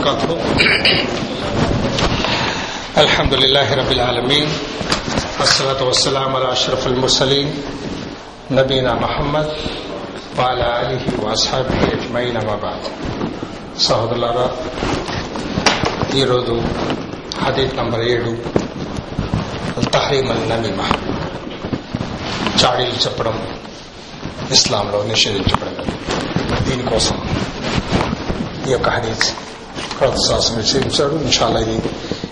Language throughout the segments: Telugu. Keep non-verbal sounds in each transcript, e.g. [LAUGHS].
وبركاته الحمد لله رب العالمين والصلاة والسلام على أشرف المرسلين نبينا محمد وعلى آله وأصحابه أجمعين ما بعد సహోదరులారా ఈరోజు హదీత్ నంబర్ ఏడు తహరీమ్ అల్ నమీమా చాడీలు చెప్పడం ఇస్లాంలో నిషేధించబడినది దీనికోసం ఈ యొక్క اختصاص شيء بسأله إن شاء الله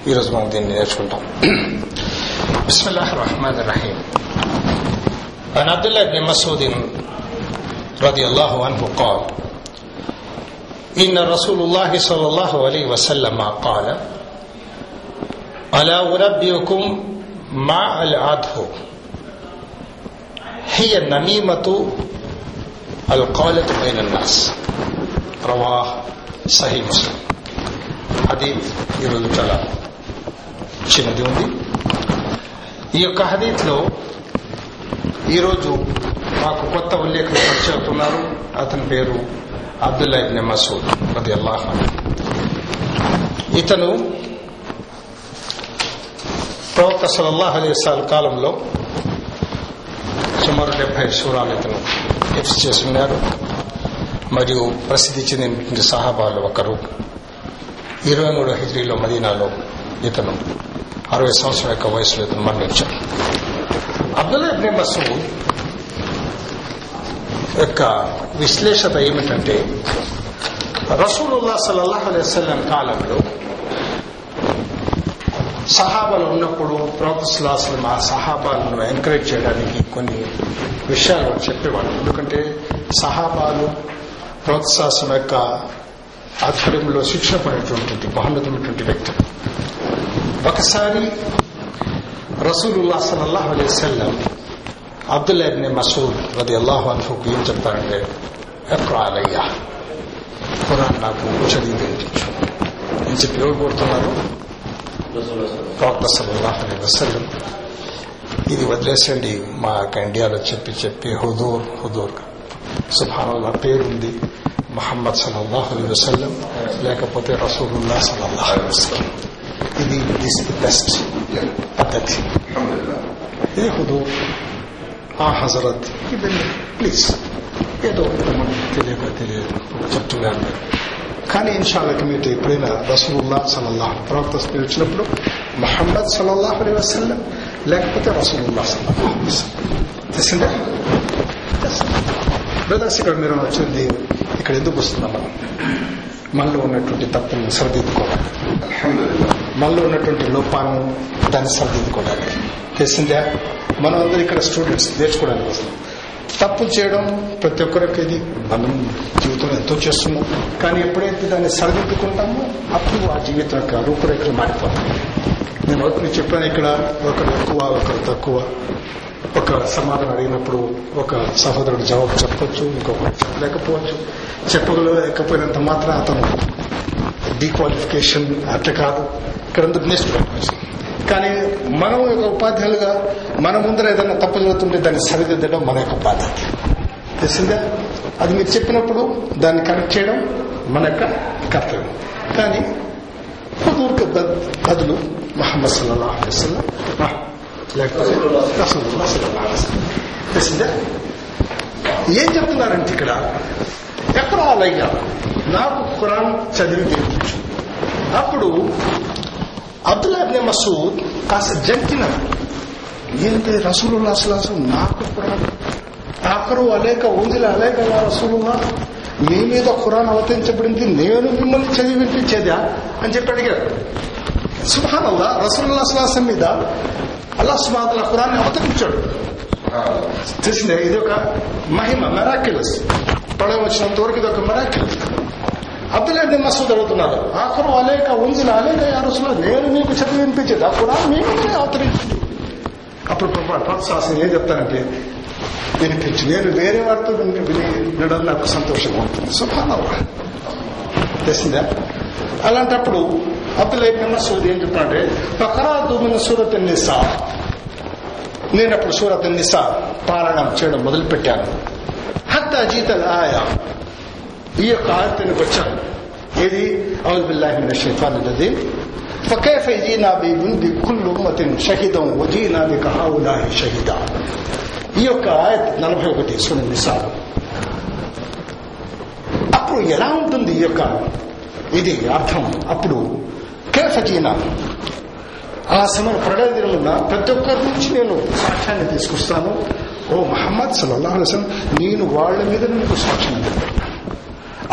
يرز موضين يشمله بسم الله الرحمن الرحيم عن عبد الله بن مسعود رضي الله عنه قال إن رسول الله صلى الله عليه وسلم قال ألا أنبئكم ما العده هي النميمة القالة بين الناس رواه صحيح مسلم హదీత్ ఈరోజు చాలా చిన్నది ఉంది. ఈ యొక్క హదీత్లో ఈరోజు మాకు కొత్త ఉల్లేఖలు పరిచవుతున్నారు అతని పేరు అబ్దుల్లా ఇబ్న్ మసూద్ అది అల్లాహ్ ఇతను ప్రవక్త సలల్లాహ్ అలీసాల్ కాలంలో సుమారు డెబ్బై సూరాలు ఇతను హిఫ్స్ చేస్తున్నారు మరియు ప్రసిద్ధి చెందినటువంటి సహాబాలు ఒకరు. ఇరవై మూడు హిజ్రీలో మదీనాలో ఇతను అరవై సంవత్సరాల యొక్క వయసులో ఇతను మరణించాడు. అబ్దుల్లా ఇబ్న్ మసూద్ యొక్క విశ్లేషత ఏమిటంటే రసూలుల్లా సలల్లాహ్ అలైవల్లం కాలంలో సహాబాలు ఉన్నప్పుడు ప్రొఫెసలాసలం ఆ సహాబాలను ఎంకరేజ్ చేయడానికి కొన్ని విషయాలు చెప్పేవాళ్ళు. ఎందుకంటే సహాబాలు ప్రోత్సాహం యొక్క ఆధ్వర్యంలో శిక్షణ పడేటువంటి మహోన్నతమైనటువంటి వ్యక్తి. ఒకసారి రసూలుల్లా సలల్లాహు అలైవల్లం అబ్దుల్లా ఇబ్ని మసూద్ అది అల్లాహు అన్హుకు ఏం చెప్తారంటే ఎక్రాలయ్యా ఖురాన్ నాకు చదివి వినిపించు. అని చెప్పి ఎవరు కోరుతున్నారు? ప్రవక్త సల్లాహు అలై వసల్లం. ఇది వదిలేసండి మా ఇండియాలో చెప్పి చెప్పి హుదూర్ హుదూర్ సుభానల్లా పేరుంది. మహమ్మద్ సల్లల్లాహు అలీ వసల్లం లేకపోతే రసూలుల్లా సల్లల్లాహు అలీ వసల్లం. ఇది దిస్ ది బెస్ట్ పద్ధతి. ఏ హుదూర్ ఆ హజరత్ ఇవన్నీ ప్లీజ్ ఏదో మనం తెలియక తెలియదు చెప్తున్నారు కానీ ఇన్షాల్లకి మీరు ఎప్పుడైనా రసూలుల్లా సలల్లాహ్ ప్రవక్త వచ్చినప్పుడు మహమ్మద్ సలల్లాహు అలీ వసల్లం లేకపోతే రసూలుల్లా సలల్లాహు తెలిసిందే బ్రదర్స్ ఇక్కడ మీరు వచ్చింది ఇక్కడ ఎందుకు వస్తున్నాం? మనం మనలో ఉన్నటువంటి తప్పులను సరిదిద్దుకోవాలి. మనలో ఉన్నటువంటి లోపాలను దాన్ని సరిదిద్దుకోవడానికి తెలిసిందే మనం అందరూ ఇక్కడ స్టూడెంట్స్ నేర్చుకోవడానికి వస్తాం తప్పు చేయడం ప్రతి ఒక్కరికి ఇది. మనం జీవితంలో ఎంతో చేస్తున్నాం. కానీ ఎప్పుడైతే దాన్ని సరిదిద్దుకుంటామో అప్పుడు ఆ జీవితం యొక్క రూపురేఖలు మారిపోతాయి. నేను ఒకరు చెప్పాను ఇక్కడ ఒకరు ఎక్కువ ఒకరు తక్కువ. ఒక సమాధానం అడిగినప్పుడు ఒక సహోదరుడు జవాబు చెప్పొచ్చు ఇంకొకరు చెప్పలేకపోవచ్చు. చెప్పలేకపోయినంత మాత్రం అతను డీక్వాలిఫికేషన్ అట్లా కాదు. ఇక్కడ నేర్చుకోవచ్చు కానీ మనం ఒక ఉపాధ్యాయులుగా మన ముందర ఏదైనా తప్పు జరుగుతుంటే దాన్ని సరిదిద్దడం మన యొక్క బాధ్యత. తెలిసిందా? అది మీరు చెప్పినప్పుడు దాన్ని కరెక్ట్ చేయడం మన యొక్క కర్తవ్యం. కానీ బదులు మహమ్మద్ సల్లాహ్ అలైస్లం లేకపోతే తెలిసిందా ఏం చెప్తున్నారంటే ఇక్కడ? ఎక్కడ అలయ్యా నాకు ఖురాన్ చదివి వినిపించు అప్పుడు అబ్దుల్లాబ్నే మసూద్ కాస్త జంకిన ఏంటి రసూలుల్లా అసలు నాకు ఖురాన్. ఆఖరు అలేక ఊంజిల అలేక రసూలుల్లా మీ మీద ఖురాన్ అవతరించబడింది నేను మిమ్మల్ని చదివి వినిపించేదా? అని చెప్పి అడిగారు. సుభానల్లా రసూలుల్లా అసలాసం మీద అల్లా సుమాతల ఖురాన్ని అవతరించాడు. తెలిసిందే ఇది ఒక మహిమ మెరాక్యులస్ ప్రళయం వచ్చినంత వరకు ఇది ఒక మెరాకిల్స్ అబ్దుల్లా మసూద్ అడుగుతున్నారు ఆఖరు అలేక ఉంజిన అలేక యారుసులో నేను మీకు చెప్పి వినిపించేది ఆ ఖురాన్ మీకు అవతరించింది. అప్పుడు ప్రోత్సాహం ఏం చెప్తానంటే వినిపించి నేను వేరే వారితో విని వినడం నాకు సంతోషంగా ఉంటుంది. సుభానల్లా తెలిసిందా? అలాంటప్పుడు అబ్దుల్లా ఇబ్న్ మసూద్ ఏం చెప్తానంటే పకరాదు మన సూరత్ నిసా నేను అప్పుడు సూరత్ నిసా పారాయణం చేయడం మొదలుపెట్టాను హత్తా జీతల్ ఆయా ఈ యొక్క ఆయతనికి వచ్చాను ఏది అవును బిల్లాహిమిన షైతాన్ فكيف يجينا بكل أمة شهيدا وجينا بك هؤلاء شهيدا ఈ యొక్క ఆయత్ నలభై ఒకటి సునండి సార్ అప్పుడు ఎలా ఉంటుంది ఈ యొక్క ఇది అర్థం అప్పుడు కేఫజీనా ఆ సమయం ప్రళయ దినమున ప్రతి ఒక్కరి నుంచి నేను సాక్ష్యాన్ని తీసుకొస్తాను. ఓ మహమ్మద్ సల్లాహ్ హసన్ నేను వాళ్ళ మీద నీకు సాక్ష్యం ఇవ్వను.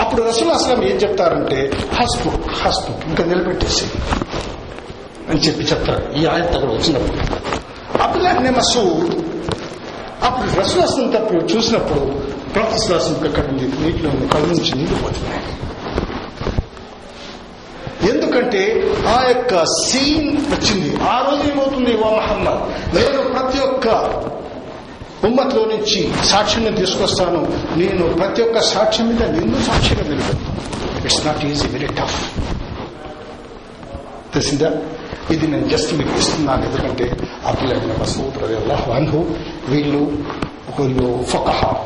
అప్పుడు రసూల్ అస్లాం ఏం చెప్తారంటే హస్పు హస్పు ఇంకా నిలబెట్టేసి అని చెప్పి చెప్తారు. ఈ ఆయన అక్కడ వచ్చినప్పుడు. అబ్దుల్లాహ్ మసూద్ అప్పుడు రసూల్ అస్లం తప్పుడు చూసినప్పుడు ప్రొఫెసర్ అక్కడ ఉంది? నీటిలో ఉంది కళ్ళ నుంచి నీళ్ళు పోతున్నాయి. ఎందుకంటే ఆ యొక్క సీన్ వచ్చింది. ఆ రోజు ఏమవుతుంది ఓ మహమ్మద్? నేను ప్రతి ఒక్క ఉమ్మత్లో నుంచి సాక్ష్యం తీసుకొస్తాను. నేను ప్రతి ఒక్క సాక్ష్యం మీద నిన్ను సాక్ష్యంగా నిలబెడతాను. It's not easy very tough తెలిసిందా? ఇది నేను జస్ట్ మీకు ఇస్తున్నాను. ఎందుకంటే అబ్దుల్ మసూద్ రవి అల్లాహ్ అన్హు వీళ్ళు వీళ్ళు ఫకహా.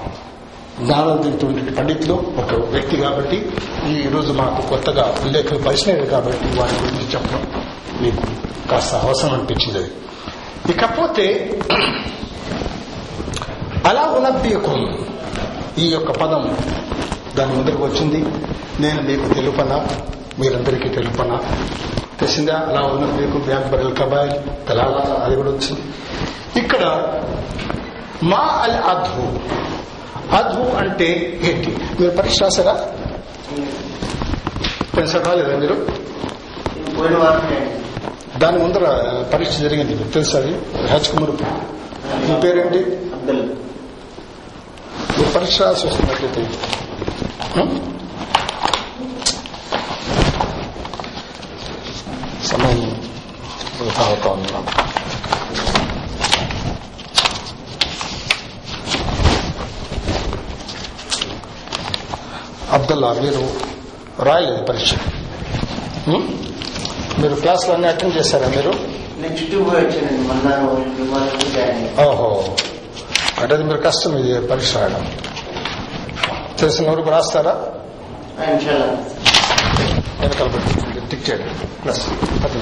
జ్ఞానోదయుటువంటి పండితులు ఒక వ్యక్తి కాబట్టి ఈ రోజు మాకు కొత్తగా ఉల్లేఖలు పరిచినాయి కాబట్టి వారి గురించి చెప్పడం మీకు కాస్త అవసరం అనిపించింది. అది ఇకపోతే అలా ఉలబ్బీయకం ఈ యొక్క పదం దాని ముందుకు వచ్చింది. నేను మీకు తెలుపనా? మీరందరికీ తెలుపనా? తెలిసిందా? అలా ఉనబ్బీకు బ్యాక్బరల్ కబాయిల్ కలాలా అది కూడా వచ్చింది. ఇక్కడ మా అల్ అధు అధు అంటే ఏంటి? మీరు పరీక్ష రాసారా పెన్షన్ రాలేదా మీరు? దాని ముందర పరీక్ష జరిగింది. మీకు తెలుసా అది? రాజ్ కుమార్ మీ పేరేంటి? మీరు పరీక్ష రాసి వస్తున్నట్లయితే? సమయం వృధా అవుతా ఉంది అబ్దుల్లా మీరు రాయలేదు పరీక్ష? మీరు క్లాసులు అన్ని అటెండ్ చేశారా మీరు. ఓహో. అంటే అది మీరు కష్టం ఇది పరీక్ష రాయడం. తెలిసిన వరకు రాస్తారా? వెనకాల పెట్టి టిక్ చేయండి. ప్లస్ పది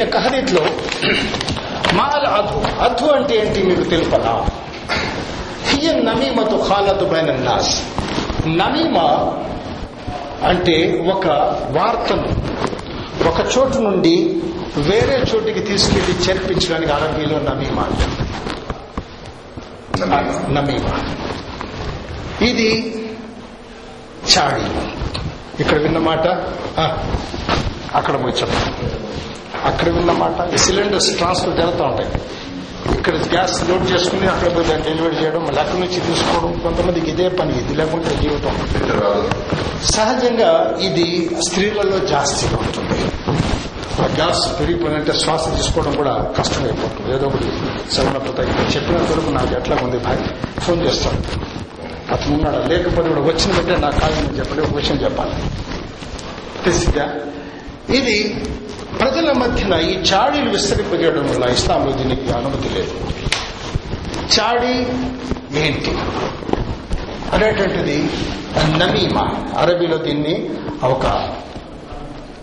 యొక్క హదీత్లో మాల్ అధు. అధు అంటే ఏంటి మీకు తెలుపనా? హియ నమీమతు ఖాలతు బైన నాస్. నమీమ అంటే ఒక వార్తను. ఒక చోటు నుండి వేరే చోటికి తీసుకెళ్ళి చేర్పించడానికి అరబీలో నమీమా నమీమా. ఇది చాడి. ఇక్కడ విన్న మాట ఆ, అక్కడ పోయి చెప్పండి. అక్కడ విన్నమాట ఈ సిలిండర్స్ ట్రాన్స్ఫర్ జరుగుతూ ఉంటాయి. ఇక్కడ గ్యాస్ లోడ్ చేసుకుని అక్కడ దాన్ని డెలివరీ చేయడం మళ్ళీ అక్కడి నుంచి తీసుకోవడం కొంతమందికి ఇదే పని ఇది లేకుంటే జీవితం. సహజంగా ఇది స్త్రీలలో జాస్తిగా ఉంటుంది. ఆ గ్యాస్ పెరిగిపోయినంటే శ్వాస తీసుకోవడం కూడా కష్టమైపోతుంది. ఏదో ఒకటి సవనపోతాయి చెప్పిన వరకు నాకు ఎట్లా ఉంది భార్య ఫోన్ చేస్తాను. అతను ఉన్నాడు? లేకపోతే కూడా వచ్చిన బట్టే నా కాదు చెప్పండి. ఒక విషయం చెప్పాలి. తెలిసిందా? ఇది ప్రజల మధ్యన ఈ చాడీలు విస్తరింపజేయడం వల్ల ఇస్లాంలో దీనికి అనుమతి లేదు. చాడీ ఏంటి అనేటువంటిది నమీమా. అరబీలో దీన్ని ఒక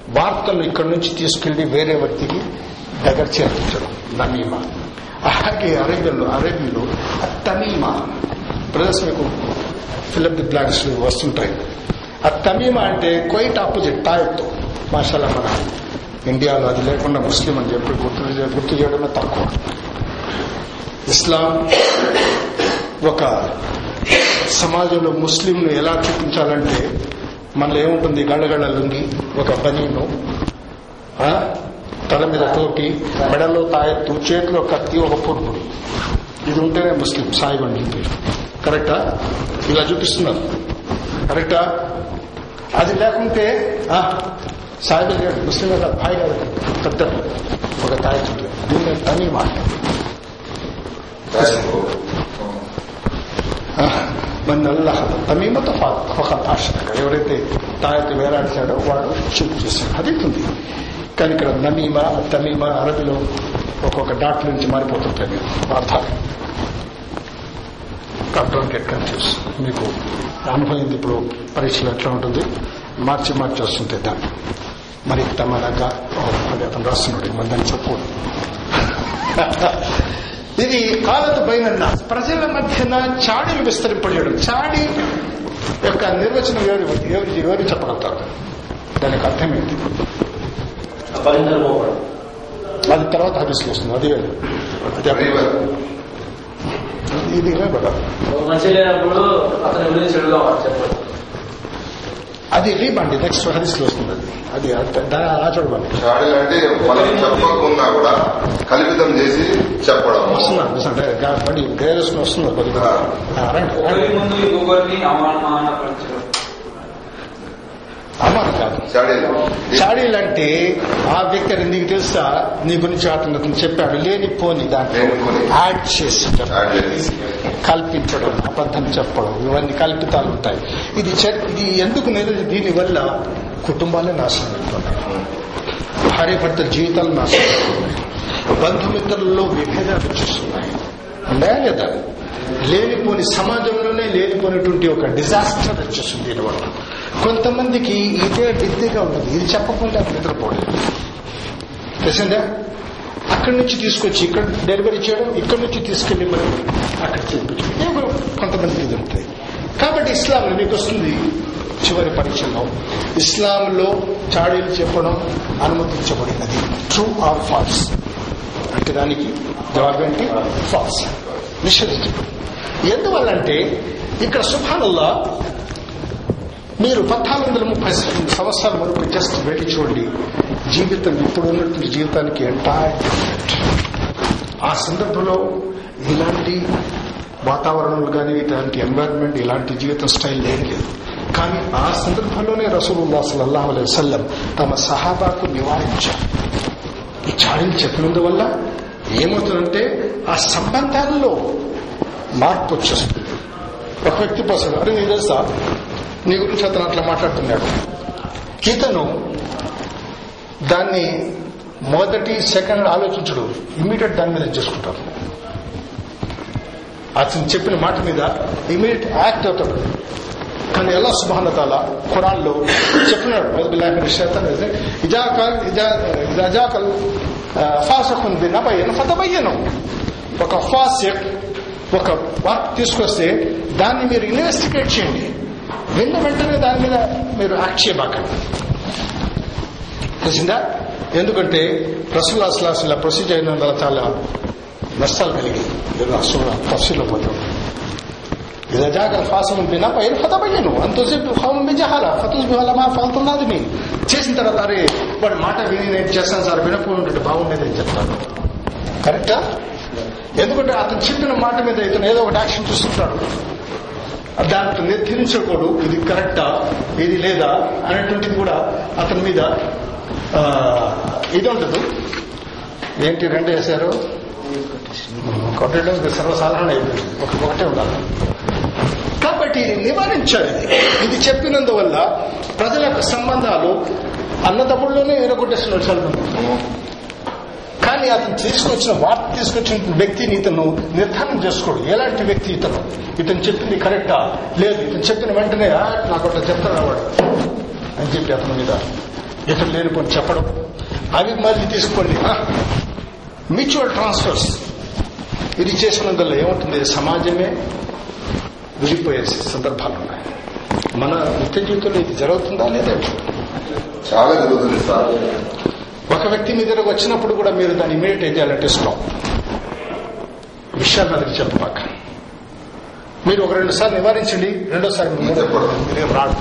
వార్తలు ఇక్కడి నుంచి తీసుకెళ్ళి వేరే వ్యక్తికి దగ్గర చేర్పించడం నమీమా. అలాగే అరేబియాలో అరేబియన్లో తమీమా బ్రదర్స్ మీకు ఫిలప్ ది బ్లాంక్స్ వస్తుంటాయి. ఆ తమీమా అంటే క్వైట్ ఆపోజిట్ టాయెట్ మాషాలా మన ఇండియాలో అది లేకుండా ముస్లిం అని చెప్పి గుర్తు గుర్తు చేయడమే తక్కువ. ఇస్లాం ఒక సమాజంలో ముస్లింను ఎలా చూపించాలంటే మనలో ఏముంటుంది? గళ్ళగళ్ళ లుంగి ఒక బనీను తల మీద టోపీ మెడలో తాయెత్తు చేతిలో కత్తి ఒక పురుగుడు ఇది ఉంటేనే ముస్లిం సాయిబండి పేరు కరెక్టా? ఇలా చూపిస్తున్నారు. కరెక్టా? అది లేకుంటే ఆ, సాయిబండి గారు ముస్లిం భాయ్ గారు పెద్ద ఒక తాయెత్తు దీని అని మాట మన అల్లాహ్ తమీమతో ఫఖత్ ఆశ్రక ఎవరైతే తాయెత్తు వేలాడిచాడో వాడు చూపు చేశాడు అది ఉంది కానీ ఇక్కడ నమీమ తమీమ అరబిలో ఒక్కొక్క డాట్ నుంచి మారిపోతుంటాయి మీరు అర్థాలు గెట్ కన్ఫ్యూజ్ మీకు అనుభవం ఇప్పుడు పరీక్షలు ఎట్లా ఉంటుంది మార్చి మార్చి వస్తుంటే దాన్ని మరి తమలాగా అది అతను రాస్తున్నాడు మరి దాన్ని చెప్పకూడదు ఇది కాలతు పైన ప్రజల మధ్యన చాడీలు విస్తరింపజేయడం చాడీ యొక్క నిర్వచనం ఎవరు ఎవరు ఎవరు చెప్పగలుగుతారు? దానికి అర్థమేంటి అపరిందరు పోవడం అది తర్వాత హదీస్లో వస్తుంది అది ఇది కదా అది రీబండి నెక్స్ట్ హదీస్లో వస్తుంది. అది అది అలా చూడబండి అంటే మనం చెప్పకుండా కూడా కల్పితం చేసి చెప్పడం. వస్తున్నాను బండి గ్రేవేసుకుని వస్తుంది? కొద్దిగా అమ్మాను కాదు చాడీలు అంటే ఆ వ్యక్తి అది నీకు తెలుసా? నీ గురించి అతను అతను చెప్పాడు. లేనిపోని దాంట్లో లేనిపోని. యాడ్ చేసి. కల్పించడం అబద్ధం చెప్పడం ఇవన్నీ కల్పితాలు ఉంటాయి. ఇది ఇది ఎందుకు నిజ దీని వల్ల కుటుంబాలే నాశనం అవుతున్నాయి భార్య భర్తల జీవితాలు నాశనం అవుతున్నాయి బంధుమిత్రులలో విభేదాలు వచ్చేస్తున్నాయి. ఉన్నాయా లేదా? లేనిపోని సమాజంలోనే లేనిపోయినటువంటి ఒక డిజాస్టర్ వచ్చేస్తుంది దీనివల్ల. కొంతమందికి ఇదే విద్యగా ఉంటుంది ఇది చెప్పకుండా నిద్రపోలేదు తెలిసిందా అక్కడి నుంచి తీసుకొచ్చి ఇక్కడ డెలివరీ చేయడం ఇక్కడి నుంచి తీసుకెళ్ళి మనం అక్కడ చూపించడం. కొంతమందికి దొరుకుతాయి. కాబట్టి ఇస్లాంలో మీకు వస్తుంది చివరి పరీక్షలో ఇస్లాంలో చాడీలు చెప్పడం అనుమతించబడినది. ట్రూ ఆర్ ఫాల్స్ అంటే దానికి జవాబు ఏంటి? ఫాల్స్ నిషేధించడం ఎందువల్లంటే ఇక్కడ సుభానల్లా మీరు పద్నాలుగు వందల ముప్పై సంవత్సరాల వరకు జస్ట్ వెళ్ళి చూడండి. జీవితం ఇప్పుడు ఉన్నటువంటి జీవితానికి ఎంటైర్ ఆ సందర్భంలో ఇలాంటి వాతావరణాలు కానీ ఇలాంటి ఎన్వైరన్మెంట్ ఇలాంటి జీవిత స్టైల్ ఏం లేదు. కానీ ఆ సందర్భంలోనే రసూలుల్లా సల్లల్లాహు అలై వసల్లం తమ సహాబాకు నివారించారు. ఈ చాడీలు చెప్పినందువల్ల ఏమవుతుందంటే ఆ సంబంధాల్లో మార్పు వచ్చేస్తుంది. ఒక వ్యక్తి కోసం అరే నీ తెలుసా నీ గురించి అతను అట్లా మాట్లాడుతున్నాడు. ఇతను దాన్ని మొదటి సెకండ్ ఆలోచించడు. ఇమీడియట్ దాని మీద చేసుకుంటారు అతను చెప్పిన మాట మీద ఇమీడియట్ యాక్ట్ అవుతాడు. కానీ ఎలా సుభానతాల ఖురాన్లో చెప్పినాడు. మొదటి ఇజాకల్ ఫాసకున్ బినబయ్యను ఫతబయ్యను. ఒక ఫాసిక్ ఒక వర్క్ తీసుకొస్తే దాన్ని మీరు ఇన్వెస్టిగేట్ చేయండి. విన్న వెంటనే దాని మీద మీరు యాక్ట్ చేయబాకండి తెలిసిందా ఎందుకంటే రసూల్ అసలాసుల ప్రొసీజర్ అయిన వల్ల చాలా నష్టాలు కలిగాయి ఏదో అసలు తఫ్సీలో పోతాం إذا جاءك الفاسق بنبأ فتبينوا أن تصيبوا قوما بجهالة فتصبحوا على ما فعلتم نادمين చేసిన తర్వాత అరే వాడి మాట విని నేను చేస్తాను సార్ వినపోయి ఉంటే బాగుండేది అని చెప్తాను కరెక్టా ఎందుకంటే అతను చెప్పిన మాట మీద ఇతను ఏదో ఒకటి యాక్షన్ చూస్తుంటాడు దాంట్లో నిర్ధరించకూడదు ఇది కరెక్టా? ఇది లేదా? అనేటువంటిది కూడా అతని మీద ఇది ఉండదు ఏంటి రెండు వేశారు? కొట్టడం సర్వసాధారణ అయిపోయింది. ఒక ఒకటే ఉండాలి. కాబట్టి ఇది నివారించాలి. ఇది. చెప్పినందువల్ల ప్రజల యొక్క సంబంధాలు అన్నదమ్ముల్లోనే ఎరగొట్టేసిన చాలా కానీ అతను తీసుకొచ్చిన వార్త తీసుకొచ్చిన వ్యక్తిని ఇతను నిర్ధారణ చేసుకోడు. ఎలాంటి వ్యక్తి ఇతను? ఇతను చెప్పింది కరెక్టా? లేదు. ఇతను చెప్పిన వెంటనే నాకు ఒకటి చెప్తాను వాడు? అని చెప్పి అతని మీద ఇతను లేనిపోని చెప్పడం. అవి మళ్ళీ తీసుకోండి మ్యూచువల్ ట్రాన్స్ఫర్స్ ఇది చేసినందువల్ల ఏమవుతుంది? సమాజమే విడిపోయే సందర్భాలు ఉన్నాయి. మన నిత్య జీవితంలో ఇది జరుగుతుందా లేదా? చాలా జరుగుతుంది సార్. ఒక వ్యక్తి మీ దగ్గరకు వచ్చినప్పుడు కూడా మీరు దాన్ని ఇమీడియట్ ఏం చేయాలంటే స్టాప్ విషయాలు నాకు చెప్పబాక మీరు ఒక రెండు సార్లు నివారించండి రెండోసారి మీరు చెప్పకూడదు. మీరేం రాడు.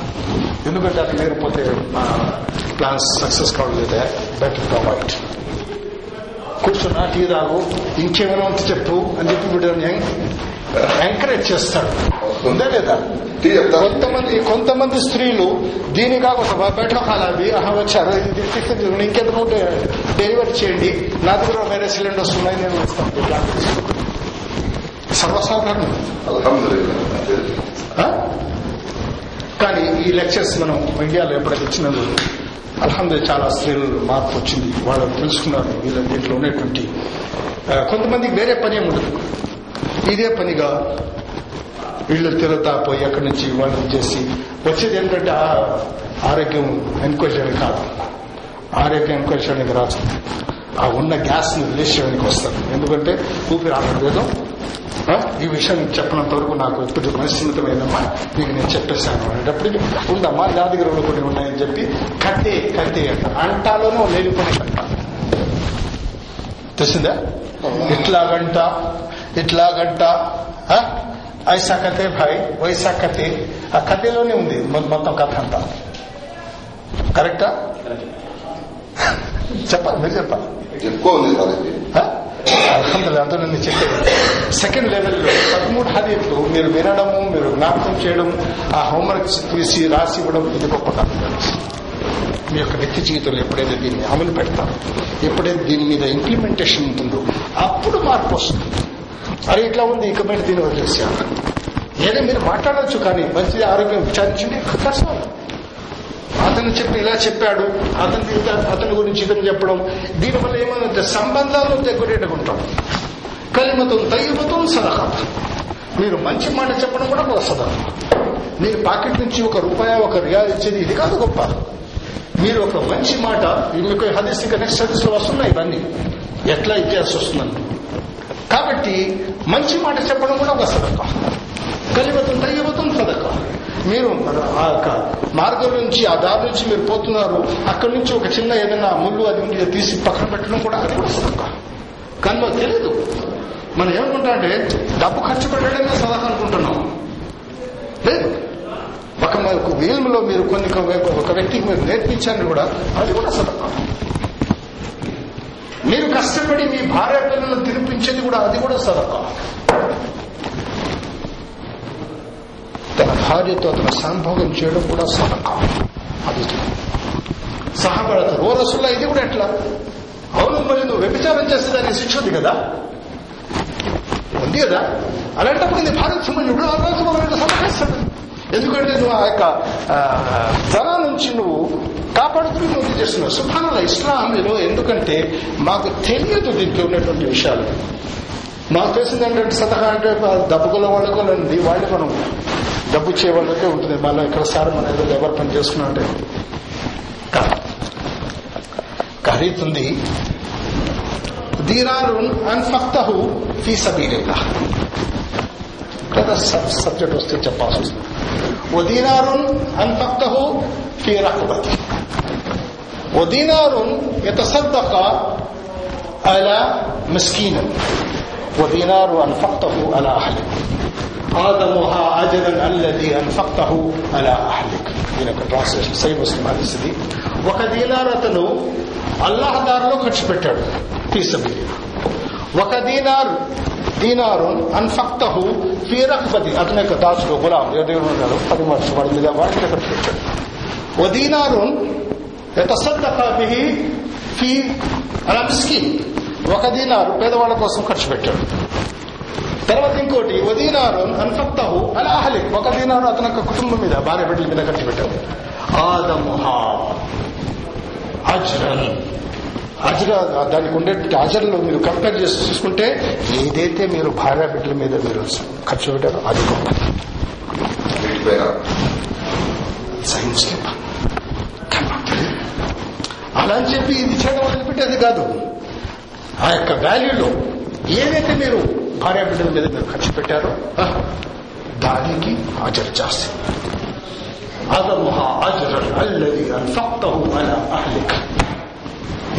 ఎందుకంటే అది లేకపోతే మా ప్లాన్స్ సక్సెస్ కావడం లేదా బెటర్ టు అవాయిడ్ కూర్చున్నా టీ తాగు ఇంకేమైనా ఉంటే చెప్పు అని చెప్పి ఎంకరేజ్ చేస్తాడు ఉందా లేదా? కొంతమంది కొంతమంది స్త్రీలు దీని కాకుండా బయట కాలాలి ఆహా వచ్చారు. ఇది ఇంకెందుకు ఉంటే డెలివరీ చేయండి. నా దగ్గర వేరే సిలిండర్స్ ఉన్నాయి నేను సర్వసాధారణం? కానీ ఈ లెక్చర్స్ మనం ఇండియాలో ఎప్పుడైతే ఇచ్చినందుకు అల్హమ్దుల్లా చాలా స్త్రీలు మార్పు వచ్చింది. వాళ్ళు తెలుసుకున్నారు వీళ్ళ దీంట్లో ఉండేటువంటి కొంతమందికి వేరే పని ఏమి ఉండదు. ఇదే పనిగా వీళ్ళు తిరుగుతా పోయి అక్కడి నుంచి వాళ్ళు చేసి వచ్చేది ఏంటంటే ఆరోగ్యం చేయడానికి కాదు ఆరోగ్యం చేయడానికి రాదు ఆ ఉన్న గ్యాస్ని రిలీజ్ చేయడానికి వస్తారు. ఎందుకంటే ఊపిరి ఆడలేదు ఈ విషయం చెప్పినంత వరకు నాకు ఇప్పుడు పరిస్థితమైందమ్మా నీకు నేను చెప్పేశాను అనేటప్పటికి ఉందమ్మా నా దగ్గర కొన్ని ఉన్నాయని చెప్పి కట్టే కట్టే అంట. అంటాలోనూ లేనిపోయిన కట్ట. తెలిసిందా? ఇట్లాగంట ఇట్లాగంట ఆ? ఐసా కథే భాయ్ వైసా కథే. ఆ కథలోనే ఉంది మొత్తం కథ అంతా. కరెక్టా? చెప్పాలి మీరు చెప్పాలి. అల్హమ్దుల్లా అంతా నేను చెప్పేది. సెకండ్ లెవెల్లో పదమూడు హదీఫ్లు మీరు వినడము మీరు జ్ఞాపకం చేయడం ఆ హోంవర్క్ తీసి రాసి ఇవ్వడం ఇది గొప్ప కాదు మీ యొక్క వ్యక్తి జీవితంలో ఎప్పుడైతే దీన్ని అమలు పెడతారో? ఎప్పుడైతే దీని మీద ఇంప్లిమెంటేషన్ ఉంటుందో? అప్పుడు మార్పు వస్తుంది. అరే ఇట్లా ఉంది ఇక మీద దీని వదిలేసాను ఏదో మీరు మాట్లాడచ్చు కానీ మంచి ఆరోగ్యం విచారించండి. కష్టం అతను చెప్పి ఇలా చెప్పాడు. అతను అతని గురించి ఇతను చెప్పడం. దీనివల్ల ఏమన్నా సంబంధాలు దగ్గరేటుకుంటాం కలిమతం తయ్యమతం సలహా మీరు మంచి మాట చెప్పడం కూడా ఒక సదా మీరు పాకెట్ నుంచి ఒక రూపాయి ఒక రియాల్ ఇచ్చేది ఇది కాదు గొప్ప. మీరు ఒక మంచి మాట మీకు హదీస్ ఇంకా నెక్స్ట్ హదీస్లో వస్తున్నాయి ఇవన్నీ. ఎట్లా ఇచ్చేసి వస్తుందని కాబట్టి మంచి మాట చెప్పడం కూడా ఒక సదక. కలిమతం తయ్యమతం సదక. మీరు ఆ యొక్క మార్గం నుంచి ఆ దారి నుంచి మీరు పోతున్నారు. అక్కడి నుంచి ఒక చిన్న ఏదైనా ముళ్ళు అది ఉండి తీసి పక్కన పెట్టడం కూడా అది కూడా సదక. కానీ మాకు తెలియదు మనం ఏమనుకుంటా అంటే డబ్బు ఖర్చు పెట్టడమే సలహా అనుకుంటున్నాం. లేదు. ఒక మనకు వీలులో మీరు కొన్ని ఒక వ్యక్తికి మీరు నేర్పించారని కూడా అది కూడా సదక. మీరు కష్టపడి మీ భార్య పిల్లలను తినిపించేది కూడా అది కూడా సదకా తన భార్యతో అతను సంభోగం చేయడం కూడా సదక అది సహబడత ఓ రసుల్లా ఇది కూడా ఎట్లా? అవును మరి నువ్వు వ్యభిచారం చేస్తే దానికి శిక్ష ఉంది కదా? ఉంది కదా? అలాంటప్పుడు నీ భారత సంబంధుడు ఆ రోజు మనం సమర్పిస్తాడు ఎందుకంటే నువ్వు ఆ యొక్క ధన నుంచి నువ్వు కాపాడుతుంది నువ్వు చేస్తున్నావు సుభానంలో ఇస్లాంలో ఎందుకంటే మాకు తెలియదు దీంట్లో ఉన్నటువంటి విషయాలు. మాకు తెలిసింది ఏంటంటే సతహా అంటే దబ్బుకుల వాళ్ళకు ఉంది వాళ్ళు మనం డబ్బు ఇచ్చే వాళ్ళకే ఉంటుంది. మళ్ళీ ఇక్కడ సార్ మన ఏదో ఎవరు పని చేసుకున్నా అంటే. కాదు ఖరీదుంది దీనారున్ అన్ఫక్తహు ఫీ సబీలిల్లాహ్. కదా సబ్జెక్ట్ వస్తే చెప్పాల్సి వస్తుంది. వదీనారున్ అన్ఫక్తహు ఫీ రహబతి వదీనారున్ యతసద్దక అలా మిస్కీనన్ ودينار أنفقته على أهلك آدمها أجرا الذي أنفقته على أهلك దీనికి ట్రాన్స్లేషన్ సై ముస్లిం హదీస్ది ఒక దీనార్ అతను అల్లాహ్ దారిలో ఖర్చు పెట్టాడు తీసబి ఒక దీనార్ దీనారు అన్ఫక్తహు ఫీ రఖ్బతి అతని యొక్క దాసుడు గులాం ఎవరు పది మనిషి వాడి మీద వాడికి ఖర్చు పెట్టాడు ఓ దీనారు యతసద్దక ఒక దీనారు పేదవాళ్ళ కోసం ఖర్చు పెట్టాడు తర్వాత ఇంకోటి వదీనారు అన్ఫక్తహు అలా అహలి ఒక దీనారు అతని యొక్క కుటుంబం మీద భార్య బిడ్డల మీద ఖర్చు పెట్టాడు ఆదముహా అజ్రన్ అజ్ర దానికి ఉండేటువంటి అజర్లు మీరు కంపేర్ చేసి చూసుకుంటే ఏదైతే మీరు భార్య బిడ్డల మీద మీరు ఖర్చు పెట్టారో అది వీటిపైన సైన్స్ అలా అని చెప్పి ఇది చేయడం వదిలిపెట్టేది కాదు. ఆ యొక్క వాల్యూలో ఏదైతే మీరు భార్య బిడ్డల మీద మీరు ఖర్చు పెట్టారో దానికి జాస్తి. అదముహా అజరన్ అల్లది అన్ఫక్తహు అలా అహ్లిక్.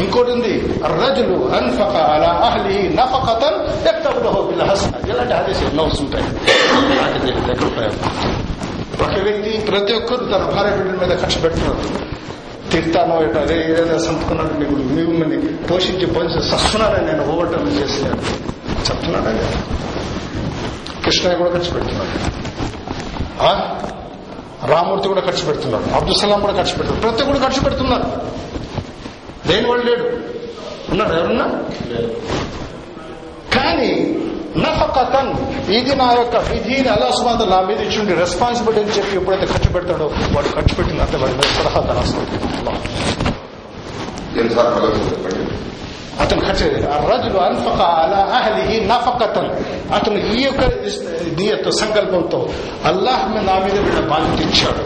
ఇంకోటి ఉంది. రజులు అన్ఫక అలా అహ్లి నఫకతన్ ఎక్తబులహు బిల్ హసన. ఇలాంటి ఆదేశం ఎన్నో వస్తుంటాయి. నాకు ఒక వ్యక్తి ప్రతి ఒక్కరు తన భార్య బిడ్డల మీద ఖర్చు పెడుతున్నారు తిడతాను అదే ఏదైనా సంపుకున్నాడు మీకు మిమ్మల్ని పోషించి పోషించి సస్తున్నానని నేను ఓవర్టర్న్ చేసినాను చెప్తున్నాడా లేదా? కృష్ణయ్య కూడా ఖర్చు పెడుతున్నాడు. రామూర్తి కూడా ఖర్చు పెడుతున్నాడు. అబ్దుల్ సలాం కూడా ఖర్చు పెడుతున్నాడు. ప్రతి ఒక్కరు ఖర్చు పెడుతున్నారు. లేని వాళ్ళు లేడు ఉన్నాడు? ఎవరున్నా? కానీ నఫకతన్ ఇది నా యొక్క విధిని అలా సుమారు నా మీద ఇచ్చిండి రెస్పాన్సిబిలిటీ అని చెప్పి ఎప్పుడైతే ఖర్చు పెడతాడో వాడు ఖర్చు పెట్టినంత వాడి మీద సలహా తన అతను ఖర్చు రజులు అన్ఫక అలా అహలిహి నఫకతన్ అతను ఈ యొక్క నియతో సంకల్పంతో అల్లాహ్ నా మీద వీళ్ళ బాధ్యత ఇచ్చాడు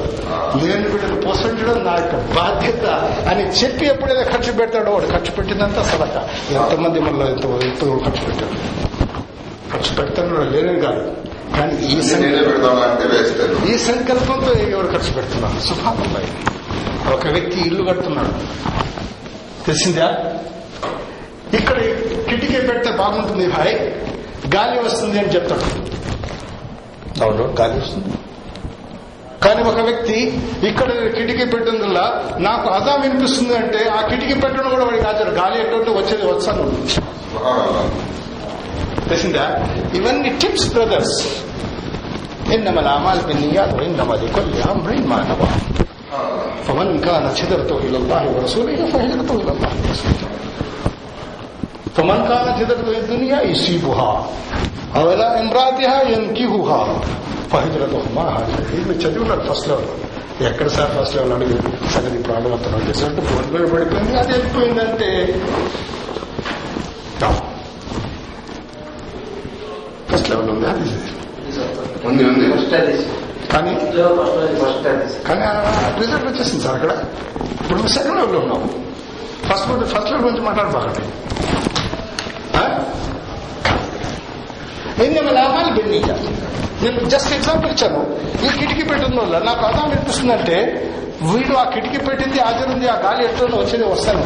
నేను వీళ్ళని పోషించడం నా యొక్క బాధ్యత అని చెప్పి ఎప్పుడైతే ఖర్చు పెడతాడో వాడు ఖర్చు పెట్టిందంతా సదక ఎంతమంది మనలో ఎంత ఎంత ఖర్చు పెట్టాడు ఖర్చు పెడతాడు లేనే కాదు కానీ ఈ సంకల్పం ఈ సంకల్పంతో ఎవరు ఖర్చు పెడుతున్నారు సుభానల్లాహ్ ఒక వ్యక్తి ఇల్లు కడుతున్నాడు తెలిసిందా కిటికీ పెడితే బాగుంటుంది భాయ్ గాలి వస్తుంది అని చెప్తాడు అవును గాలి వస్తుంది కానీ ఒక వ్యక్తి ఇక్కడ కిటికీ పెట్టడం వల్ల నాకు అదా వినిపిస్తుంది అంటే ఆ కిటికీ పెట్టడం కూడా వాడికి ఆచారు గాలి ఎటువంటి వచ్చేది వచ్చాను సుబ్హానల్లాహ్. తెలిసిందా ఇవన్నీ టిప్స్ బ్రదర్స్ إنما الأعمال بالنيات وإنما لكل أمر ما نوى فمن كان هجرته إلى الله ورسوله فهجرته إلى الله ورسوله فمن كانت هجرته إلى الدنيا يصيبها أو إلى امرأتها ينكهها فهجرته ما هاجر ఇది చదివినాడు ఫస్ట్ లెవెల్ ఎక్కడ సార్ ఫస్ట్ లెవెల్ అడిగి సంగతి ప్రాణం అవుతున్నాడు రిజల్ట్ ఫోన్ మీద పడిపోయింది అది వెళ్ళిపోయిందంటే ఫస్ట్ లెవెల్ ఉంది అది ఉంది ఉంది ఫస్ట్ అది కానీ ఫస్ట్ అది కానీ రిజల్ట్ వచ్చేసింది సార్ అక్కడ ఇప్పుడు నువ్వు సెకండ్ లెవెల్లో ఉన్నావు ఫస్ట్ ఫస్ట్ లెవెల్ గురించి మాట్లాడబాకండి ఎన్ని లాభాలు బెన్నీయ నేను జస్ట్ ఎగ్జాంపుల్ ఇచ్చాను. ఈ కిటికీ పెట్టిన వల్ల నాకు అర్థం వినిపిస్తుందంటే వీడు ఆ కిటికీ పెట్టింది హాజరుంది ఆ గాలి ఎట్లా వచ్చేది వస్తాను.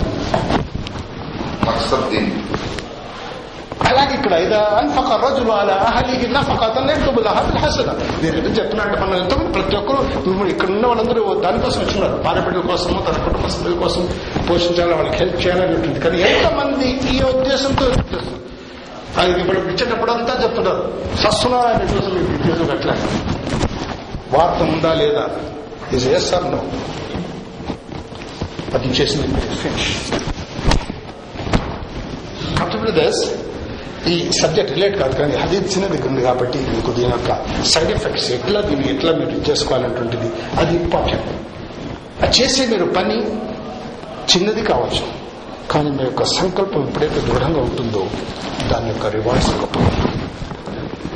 అలాగే ఇక్కడ ఇదా అన్ఫక రోజులు అలా అహలికి నఫకతన్ ఎక్తుబుల్ అహల్ హసన. నేను ఎదురు చెప్తున్నట్టు మనం ఎంతో ప్రతి ఒక్కరు ఇప్పుడు ఇక్కడ ఉన్న వాళ్ళందరూ దానికోసం వచ్చినారు. భార్యబిడ్డల కోసం తన కుటుంబ సభ్యుల కోసం పోషించాలి వాళ్ళకి హెల్ప్ చేయాలని ఉంటుంది. కానీ ఎంతమంది ఈ ఉద్దేశంతో చేస్తారు? అది ఇప్పుడు ఇచ్చేటప్పుడు అంతా చెప్తున్నారు. సస్సునా అనే కోసం మీకు ఉద్దేశం అట్లా వార్త ఉందా లేదా? ఇది చేస్తారు నో అది చేసింది. ఫినిష్ బ్రదర్స్ ఈ సబ్జెక్ట్ రిలేట్ కాదు కానీ హదీద్ చిన్నది ఉంది కాబట్టి మీకు దీని యొక్క సైడ్ ఎఫెక్ట్స్ ఎట్లా దీన్ని ఎట్లా మీరు చేసుకోవాలంటుంటుంది అది ఇంపార్టెంట్ అది చేసే మీరు పని చిన్నది కావచ్చు. కానీ మీ యొక్క సంకల్పం ఎప్పుడైతే దృఢంగా ఉంటుందో దాని యొక్క రివార్డ్స్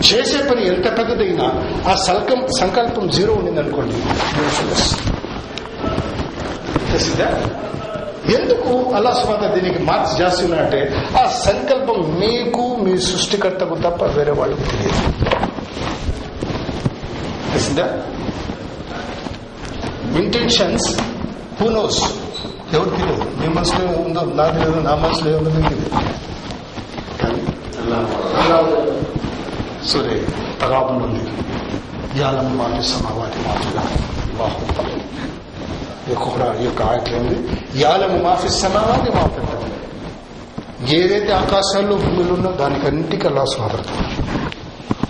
చేసే పని ఎంత పెద్దదైనా ఆ సల్కం సంకల్పం జీరో ఉండిందనుకోండి యూస్లెస్ తెలిసిందా ఎందుకు అల్లా సుమాత దీనికి మార్క్స్ చేస్తున్నాడంటే ఆ సంకల్పం మీకు మీ సృష్టికర్తకు తప్ప వేరే వాళ్ళకు తెలియదు. తెలిసిందా? ఇంటెన్షన్స్ హూ నోస్ ఎవరు తెలియదు. మీ మనసులో ఉందో నాకు లేదు నా మనసులో ఏముందో మీకు తెలియదు. సరే తగాబులు ఉంది యాలం మాటి సమావాటి మాటలా బాహుపడి ఈ యొక్క ఉంది యాలము మాఫీ సమావాది మాఫీ ఏదైతే ఆకాశాల్లో భూములు ఉన్నో దానికన్నిటికీ అల్లా స్వాగతం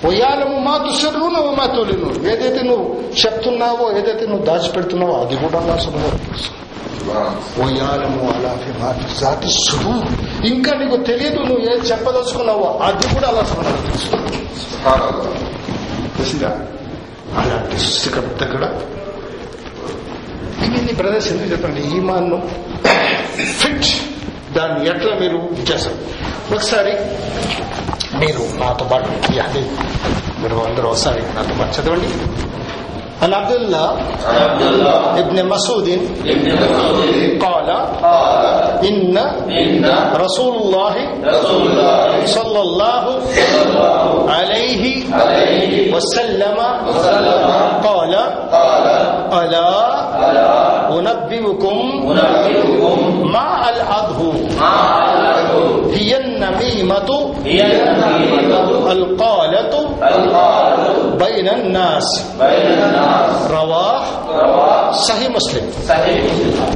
ఒయాలము మా తుసరును మా తొలిను ఏదైతే నువ్వు చెప్తున్నావో ఏదైతే నువ్వు దాచిపెడుతున్నావో అది కూడా అల్లా స్వాగతం ఒయాలము అలాగే మాటి జాతి సుడు ఇంకా నీకు తెలియదు నువ్వు ఏది చెప్పదలుచుకున్నావో అది కూడా అలా. తెలిసిందా అలాంటి సృష్టికర్త కూడా ఇవన్నీ బ్రదర్స్ ఎందుకు చెప్పండి ఈమాన్ను ఫిట్ దాన్ని ఎట్లా మీరు చేస్తారు ఒకసారి మీరు నాతో పాటు ఈ హదీస్ మీరు అందరూ ఒకసారి నాతో పాటు చదవండి عن عبد الله عبد الله ابن مسعود ابن مسعود قال قال إن إن رسول الله رسول الله صلى الله عليه عليه وسلم وسلم قال قال ألا ألا أنبئكم أنبئكم ما العضه ما علته هي النميمة هي النميمة القالة القال بين الناس بين الناس رواه رواه సహీ ముస్లిం صحيح مسلم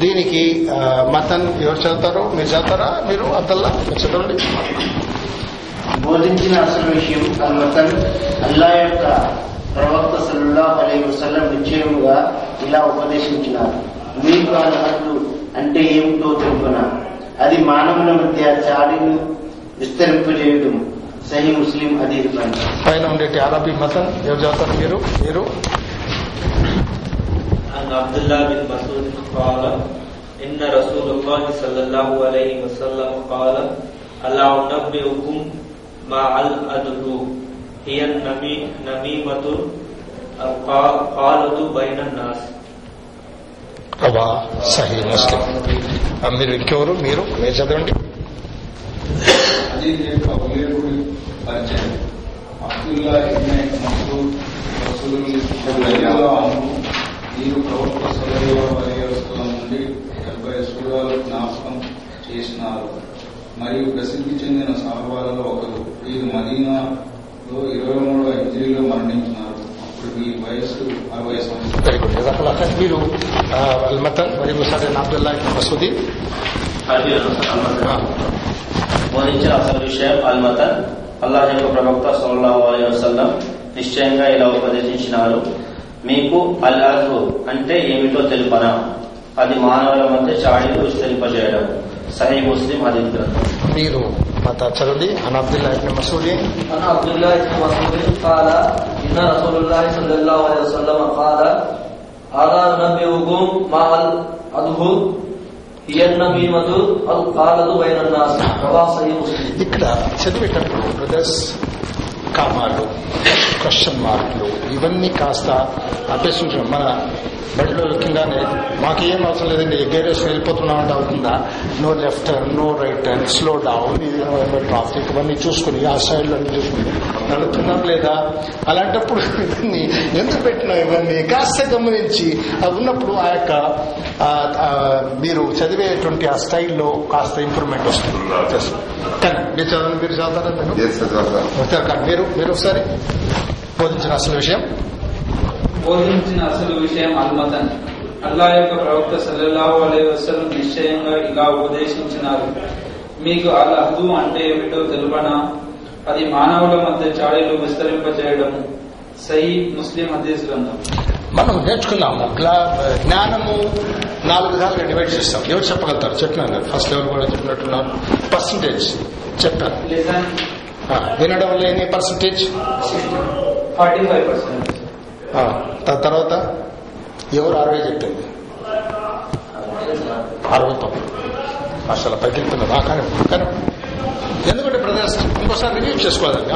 దీనికి ఆ, మతన్ ఎవరు చదువుతారు మీరు చదువుతారా మీరు అద్దల్లా మీరు చదవండి బోధించిన అసలు విషయం అల్మతన్ అల్లా యొక్క ప్రవక్త సల్లాహ్ అలై వసల్లం నిశ్చయముగా ఇలా ఉపదేశించినారు మీకు అర్హతలు అంటే ఏమిటో తెలుపున అది మానవుల మధ్య చాడిని విస్తరింపజేయడం సహీ ముస్లిం అదీర్ పని పైన ఉండేటి అరబీ మతన్ ఎవరు చదువుతారు మీరు మీరు عن عبد الله بن مسعود قال إن رسول الله صلى الله عليه وسلم قال ألا أنبئكم ما الأدب هي النمي- نميمة القالة بين الناس అబ్బా సహీ ముస్లిం ఆ, మీరు ఇంకెవరు మీరు మీరు చదవండి అది యొక్క ఉల్లేఖుడి పరిచయం అబ్దుల్లా ఇబ్నే మసూద్ రసూలుల్లాహ్ అను వీరు ప్రవక్త సల్లల్లాహు అలైహి వసల్లం నుండి డెబ్బై సూరాలు జ్ఞాపకం చేసినారు మరియు ప్రసిద్ధి చెందిన సహబాలలో ఒకరు వీరు మదీనాలో ఇరవై మూడవ హిజ్రీలో మరణించినారు. అప్పుడు వీరి వయస్సు అరవై సంవత్సరాలు. వెరీ గుడ్ జజాకల్లాహ్ ఖైర్. మీరు అల్మతన్ మరియు సదన్ అబ్దుల్లా మసూది బోధించిన అసలు విషయం అల్మతన్ అల్లాహ్ యొక్క ప్రవక్త సల్లల్లాహు అలైహి వసల్లం నిశ్చయంగా ఇలా ఉపదేశించినారు. మీకు అల్ అంటే ఏమిటో తెలుపనా? అది మానవుల మధ్య చాడీలు విస్తరింపజేయడం. సహీ ముస్లిం హదీత్ గ్రంథం. మీరు మత చదవండి అన్ అబ్దుల్లా ఇబ్న్ మసూది عن عبد الله بن مسعود قال إن رسول الله صلى الله عليه وسلم قال ألا أنبئكم مع الأدهو هي النميمة القالة بين الناس رواه صحيح مسلم ఇక్కడ చదివేటప్పుడు బ్రదర్స్ కామాలు క్వశ్చన్ మార్కులు ఇవన్నీ కాస్త అభ్యసించడం మన బడిలో కిందనే. మాకేం అవసరం లేదండి గేరేసి వెళ్ళిపోతున్నామంటే అవుతుందా? No left turn no right turn slow down ఇది ట్రాఫిక్ ఇవన్నీ చూసుకుని ఆ సైడ్లో చూసుకుని నడుపుతున్నాం లేదా? అలాంటప్పుడు ఇవన్నీ ఎందుకు పెట్టినా ఇవన్నీ? కాస్త గమనించి అది ఉన్నప్పుడు ఆ యొక్క మీరు చదివేటువంటి ఆ స్టైల్లో కాస్త ఇంప్రూవ్మెంట్ వస్తుంది. కానీ మీరు చదవండి మీరు చదువుతారా? మీరు మీరు ఒకసారి. బోధించిన అసలు విషయం? బోధించిన అసలు విషయం అల్మతన్ అల్లా యొక్క ప్రవక్త సల్లల్లాహు అలైహి వసల్లం నిశ్చయంగా ఇలా ఉపదేశించినారు. మీకు అల్ అహదు అంటే ఏమిటో తెలుపనా? అది మానవుల మధ్య చాడీలు విస్తరింపజేయడం సహీ ముస్లిం హదీస్ గ్రంథం. మనం నేర్చుకున్నాము. జ్ఞానము నాలుగు విధాలుగా డివైడ్ చేస్తాం. ఎవరు చెప్పగలుగుతారు? చెప్పినాను ఫస్ట్ లెవెల్ కూడా చెప్పినట్టున్నారు? పర్సంటేజ్ చెప్పాను. ఆ, వినడం లేని పర్సంటేజ్ ఫార్టీ ఫైవ్ పర్సెంట్. తర్వాత ఎవరు అరవై చెప్పింది? అరవై తప్పు అసలు పైకి వెళ్తున్నారు ఆ, కానీ కానీ ఎందుకంటే బ్రదర్స్ ఇంకోసారి రివ్యూ చేసుకోవాలండి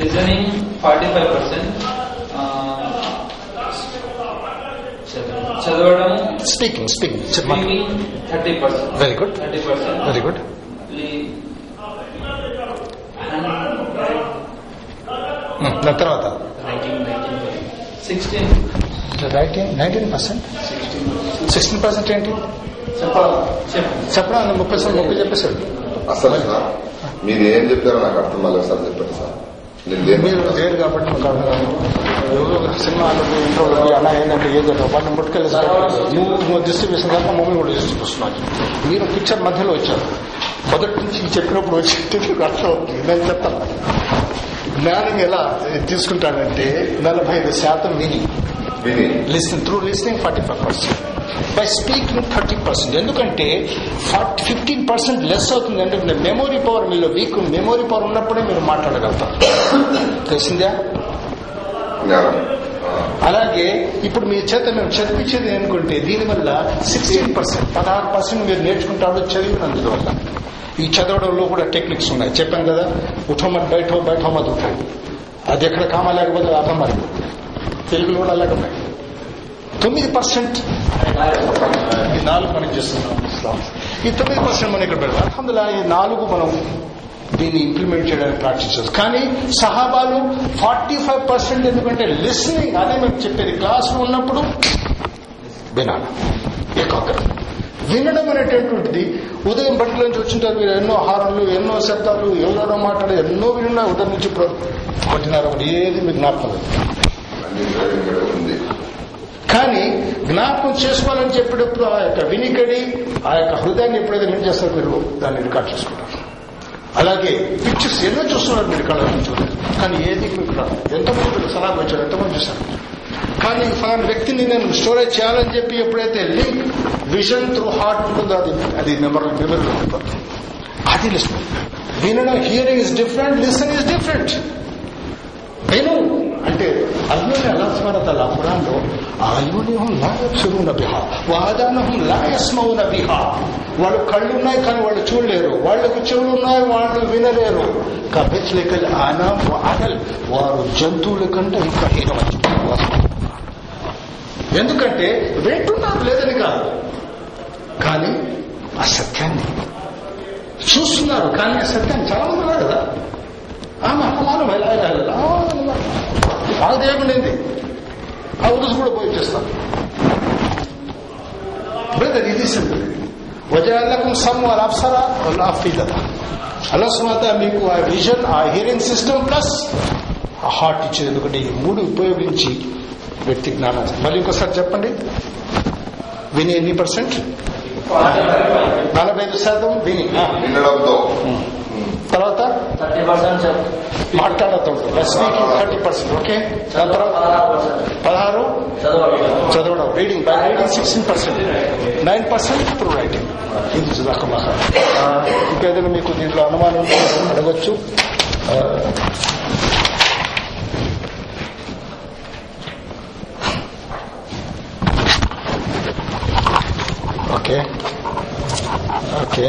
లిజనింగ్ ఫార్టీ ఫైవ్ పర్సెంట్. చదవడం speaking speaking thirty percent very good thirty percent very good [LAUGHS] దాని తర్వాత? నైన్టీన్ పర్సెంట్ సిక్స్టీన్ పర్సెంట్ ఏంటి? చెప్పండి ముప్పై సార్ ముప్పై చెప్పేశాడు అసలు సార్ మీరు ఏం చెప్పారో నాకు అర్థం కాలేదు సార్ చెప్పండి సార్. మీరు లేరు కాబట్టి. ఎవరో ఇంట్రోలో అలా ఏంటంటే ఏదో వాళ్ళని ముట్టుకెళ్ళి నువ్వు డిస్ట్రిబ్యూషన్ కాక మమ్మల్ని కూడా మీరు పిక్చర్ మధ్యలో వచ్చారు. మొదటి నుంచి చెప్పినప్పుడు వచ్చి [LAUGHS] అర్థం అవుతుంది. నేను చెప్తాను. జ్ఞానం ఎలా తీసుకుంటానంటే నలభై ఐదు శాతం విని. Listening through listening forty five percent by speaking thirty percent ఎందుకంటే ఫిఫ్టీన్ పర్సెంట్ లెస్ అవుతుంది. అంటే మెమొరీ పవర్ మీలో వీక్ మెమొరీ పవర్ ఉన్నప్పుడే మీరు మాట్లాడగలుగుతారు. తెలిసిందా? అలాగే ఇప్పుడు మీ చేత మేము చదివించేది అనుకుంటే దీనివల్ల సిక్స్టీన్ పర్సెంట్ పదహారు పర్సెంట్ మీరు నేర్చుకుంటాడు చదివినందువల్ల. ఈ చదవడంలో కూడా టెక్నిక్స్ ఉన్నాయి. చెప్పాను కదా ఉఠమత్ బయట బయట మత్ ఉఠో అది ఎక్కడ కామా లేకపోతే అర్థం మరి. తెలుగులో కూడా అలాగే ఉన్నాయి. తొమ్మిది పర్సెంట్. ఈ నాలుగు మనం చేస్తున్నాం. ఈ తొమ్మిది పర్సెంట్ మనం ఇక్కడ పెడతాం అల్హమ్దుల్లా ఈ నాలుగు మనం దీన్ని ఇంప్లిమెంట్ చేయడానికి ప్రాక్టీస్ కానీ సహాబాలు ఫార్టీ ఫైవ్ పర్సెంట్ ఎందుకంటే లిస్నింగ్ అదే మేము చెప్పేది. క్లాస్ ఉన్నప్పుడు వినాలి. ఏకాగ్రత. వినడం అనేటటువంటిది ఉదయం బట్టల నుంచి వచ్చింటారు. మీరు ఎన్నో హారాలు ఎన్నో శబ్దాలు ఎవరెవరో మాట్లాడే ఎన్నో విన్నా ఉదయం నుంచి ఒకటిన్నర ఒకటి ఏది మీకు జ్ఞాపకం కానీ జ్ఞాపకం చేసుకోవాలని చెప్పేటప్పుడు ఆ యొక్క వినికడి ఆ యొక్క హృదయాన్ని ఎప్పుడైతే ఏం చేస్తారు మీరు దాన్ని రికార్డ్ చేసుకుంటారు. అలాగే పిక్చర్స్ ఎన్నో చూస్తున్నారు మీరు కళ్ళ నుంచి కానీ ఏది మీకు రాదు ఎంతమంది మీరు సలహా వచ్చారు ఎంతమంది చూశారు? కానీ ఫలాని వ్యక్తిని నేను స్టోరేజ్ చేయాలని చెప్పి ఎప్పుడైతే లింక్ విజన్ త్రూ హార్ట్ ఉంటుందో అది అది మెమరీ మెమరీలో అది వినడం hearing is different listen is different. విను అంటే అందులోనే అల్లా స్మరతల పురాణంలో ఆయునిహం లా యబ్సురున బిహా వాదానహం లాయస్మౌన బిహా. వాళ్ళు కళ్ళు ఉన్నాయి కానీ వాళ్ళు చూడలేరు. వాళ్ళకు చెవులు ఉన్నాయి వాళ్ళు వినలేరు. కబెచ్లెకల్ ఆనా వాడల్ వారు జంతువుల కంటే ఇంకా హీనవచ్చు ఎందుకంటే వింటున్నారు లేదని కాదు. కానీ ఆ చూస్తున్నారు కానీ అసత్యాన్ని చాలా మంది ఉన్నారు కదా. ఆమె అనుమానం ఎలా ఎలా వాళ్ళ దేవుడింది ఆ ఉరుసు కూడా పోయి చేస్తాం బ్రదర్ ఇది సింపుల్ వజాలకం సమ్ వాళ్ళ అప్సరా వాళ్ళ అఫీదత మీకు ఆ విజన్ ఆ హియరింగ్ సిస్టమ్ ప్లస్ ఆ హార్ట్ ఇచ్చేది. ఎందుకంటే ఈ మూడు ఉపయోగించి వ్యక్తి జ్ఞానం మళ్ళీ ఇంకోసారి చెప్పండి. విని ఎన్ని పర్సెంట్? నలభై ఐదు శాతం విని. వినడంతో. తర్వాత? థర్టీ పర్సెంట్ మాట్లాడతాం. Speaking thirty percent okay? దాని తర్వాత? పదహారు చదవడం. Reading by reading sixteen percent nine percent ఇప్పుడు రైటింగ్ ఇది జుదాకల్లా ఇంకేదైనా మీకు దీంట్లో అనుమానం అడగొచ్చు. ఓకే. ఓకే.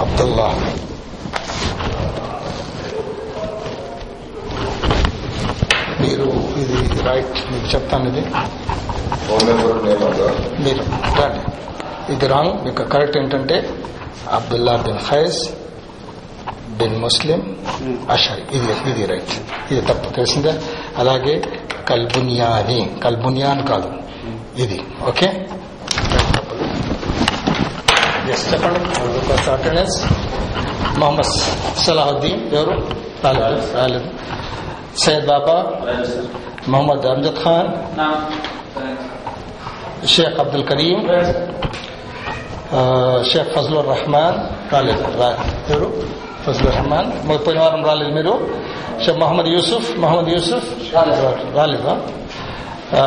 అబ్దుల్లా. మీరు ఇది రైట్ మీకు చెప్తాను ఇది. మీరు రండి. ఇది రాంగ్. మీకు కరెక్ట్ ఏంటంటే అబ్దుల్లా బిన్ ఖైజ్ బిన్ ముస్లిం అషరి ఇది ఇది రైట్ ఇది తప్పు తెలిసిందే అలాగే కల్బునియాని కల్బునియాన్ కాదు ఇది ఓకే ఎస్ చెప్పండి అటెండెన్స్ మొహమ్మద్ సలాహుద్దీన్ ఎవరు రాలేదు రాలేదు సయ్యద్ బాబా మొహమ్మద్ అమ్జద్ ఖాన్ నా షేక్ అబ్దుల్ కరీం ఆ, షేక్ ఫజలుర్ రహమాన్ రాలేదు రా- ఎవరు ఫజలుర్ రహమాన్ మరి పోయిన వారం రాలేదు మీరు షేక్ మహమ్మద్ యూసుఫ్ మహమ్మద్ యూసుఫ్ రాలేదా ఆ,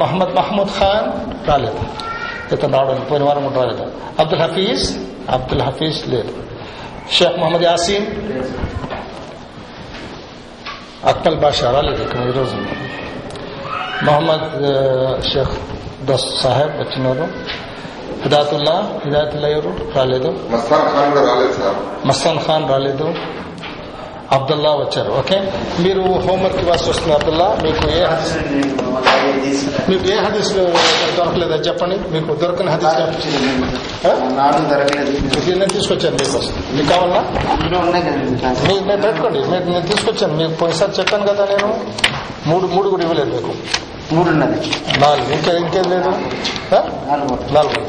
మహమ్మద్ మహమూద్ ఖాన్ రాలేదు ఇతను రావడం పోయిన వారం కూడా రాలేదు అబ్దుల్ హఫీజ్ అబ్దుల్ హఫీజ్ లేదు షేక్ మహమ్మద్ యాసీన్ అక్మల్ బాషా రాలేదు ఇక్కడ ఈరోజు మొహమ్మద్ ఆ, షేక్ దస్ సాహెబ్ వచ్చినారు హిదాయతుల్లా హిదాయతుల్లా ఎవరు? రాలేదు. మస్తాన్ ఖాన్ రాలేదు సార్. మస్తాన్ ఖాన్ రాలేదు. అబ్దుల్లా వచ్చారు ఓకే? మీరు హోంవర్క్ ఇవ్వాల్సి వస్తుంది అబ్దుల్లా. మీకు ఏ హదీస్ మీకు ఏ హదీస్ దొరకలేదా చెప్పండి. మీకు దొరకని హదీస్ నేను తీసుకొచ్చాను మీకోసం. మీకు కావాలా? మీరు మీరు పెట్టుకోండి. మీరు నేను తీసుకొచ్చాను. మీకు పోయినసారి చెప్పాను కదా నేను. మూడు మూడు కూడా ఇవ్వలేదు మీకు. మూడు నాలుగు. ఇంకా ఇంకేం లేదు? నాలుగు.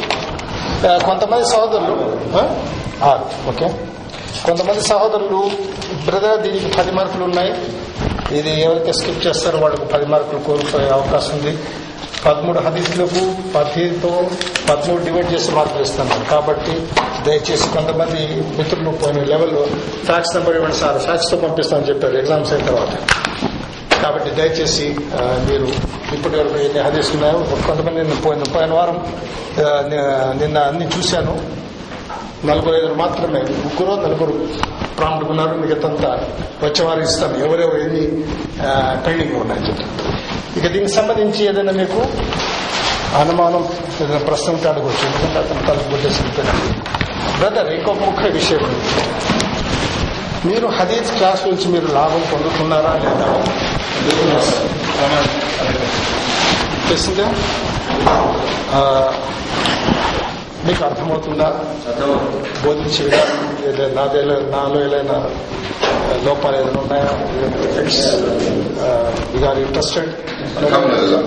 కొంతమంది సహోదరులు ఆరు. ఓకే. కొంతమంది సహోదరులు బ్రదర్ దీనికి పది మార్కులు ఉన్నాయి. ఇది ఎవరైతే స్కిప్ చేస్తారో వాళ్ళకు పది మార్కులు కోల్పోయే అవకాశం ఉంది. పదమూడు హదీసులకు పదితో పదమూడు డివైడ్ చేసి మార్కులు ఇస్తాను కాబట్టి దయచేసి కొంతమంది మిత్రులు పోయిన లెవెల్లో ఫ్యాక్స్ నెంబర్ ఇవ్వండి సార్. ఫ్యాక్స్తో పంపిస్తామని చెప్పారు. ఎగ్జామ్స్ అయిన తర్వాత. కాబట్టి దయచేసి మీరు ఇప్పటి వరకు ఎన్ని హదీస్ ఉన్నాయో కొంతమంది నేను పోయిన పోయిన వారం నిన్న అన్ని చూశాను. నలుగురు ఐదు మాత్రమే ముగ్గురు నలుగురు ప్రాంప్ట్ ఉన్నారు. మిగతంతా వచ్చేవారు ఇస్తాను ఎవరెవరు ఎన్ని పెండింగ్ ఉన్నాయని చెప్తాను ఇక దీనికి సంబంధించి ఏదైనా మీకు అనుమానం ఏదైనా ప్రశ్న ఉంటే అడగవచ్చు. ఎందుకంటే అతను తలుపు కొట్టేసి బ్రదర్ ఇంకొక ముఖ్య విషయం ఉంది. మీరు హదీజ్ క్లాస్ నుంచి మీరు లాభం పొందుతున్నారా లేదా? తెలిసిందా మీకు అర్థమవుతుందా? బోధించే నాదేలో నాలో ఏదైనా లోపాలు ఏదైనా ఉన్నాయా? Are interested అల్హమ్దులిల్లాహ్.